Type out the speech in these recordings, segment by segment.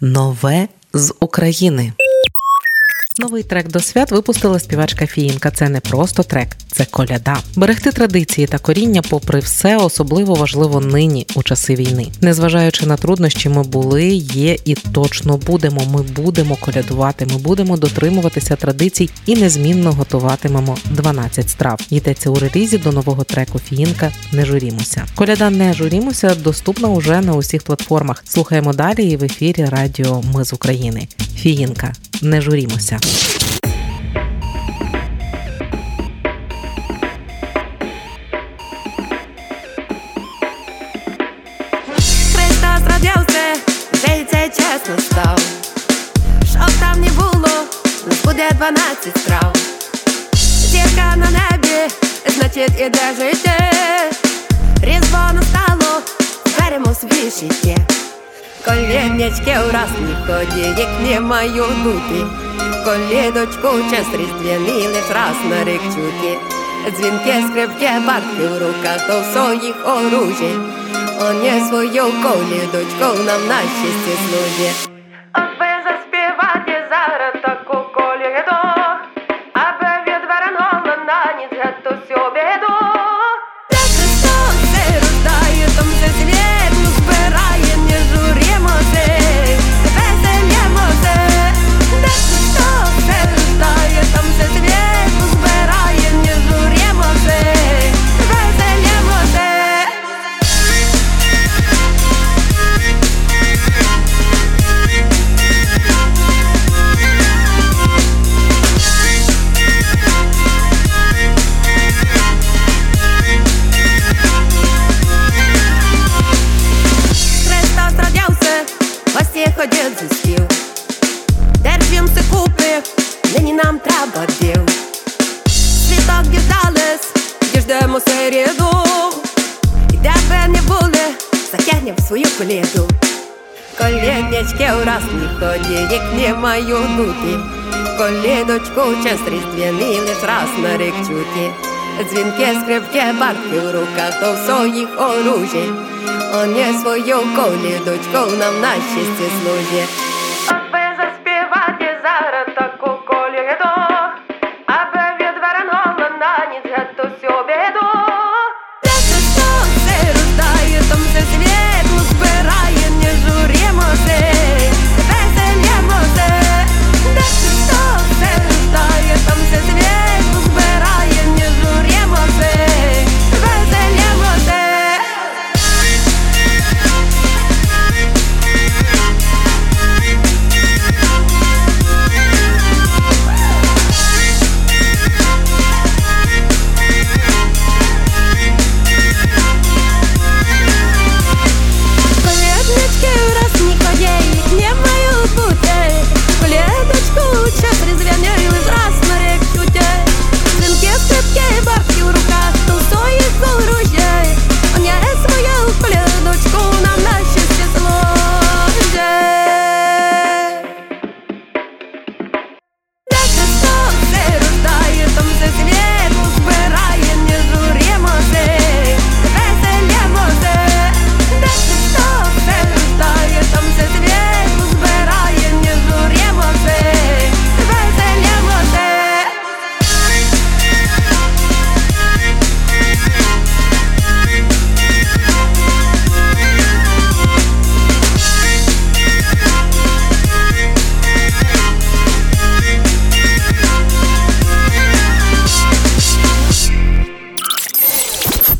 Нове з України. Новий трек до свят випустила співачка Фіїнка. Це не просто трек, це коляда. Берегти традиції та коріння, попри все, особливо важливо нині у часи війни. Незважаючи на труднощі, ми були, є і точно будемо. Ми будемо колядувати. Ми будемо дотримуватися традицій і незмінно готуватимемо 12 страв. Йдеться у релізі до нового треку Фіїнка. Не журімося. Коляда не журімося доступна уже на усіх платформах. Слухаємо далі і в ефірі Радіо Ми з України. Фіїнка. Не журімося. Христос родився, вже й це чесно став. Щоб там не було, буде 12 страв. Зірка на небі, значить іде життя. Різдво настало, беремо свій життя. Колінечки у раз не ході, їх не мають бути. Колідочку час різдвяний лиш раз на рік чути. Дзвінки, скрипки, барки в руках, то своїх оружі. Он є свою колідочку нам на щастя служить. От би заспівати зараз таку коліду, аби відвернула на ніч гету всю біду. Гості ходять зі стіл. Держимся купи, нині нам треба діл. Світок діждались, діждемо середу. І де би не були, затягнем свою коліду. Колінечки у раз не ході, їх не маю бути. Колідочку час різдвяний лиш раз на рік чути. Дзвінки, скрипки, барки в руках, то в своїх оружі. Он є свою колідочку нам на щастя служить.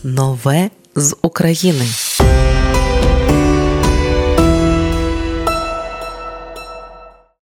Нове з України.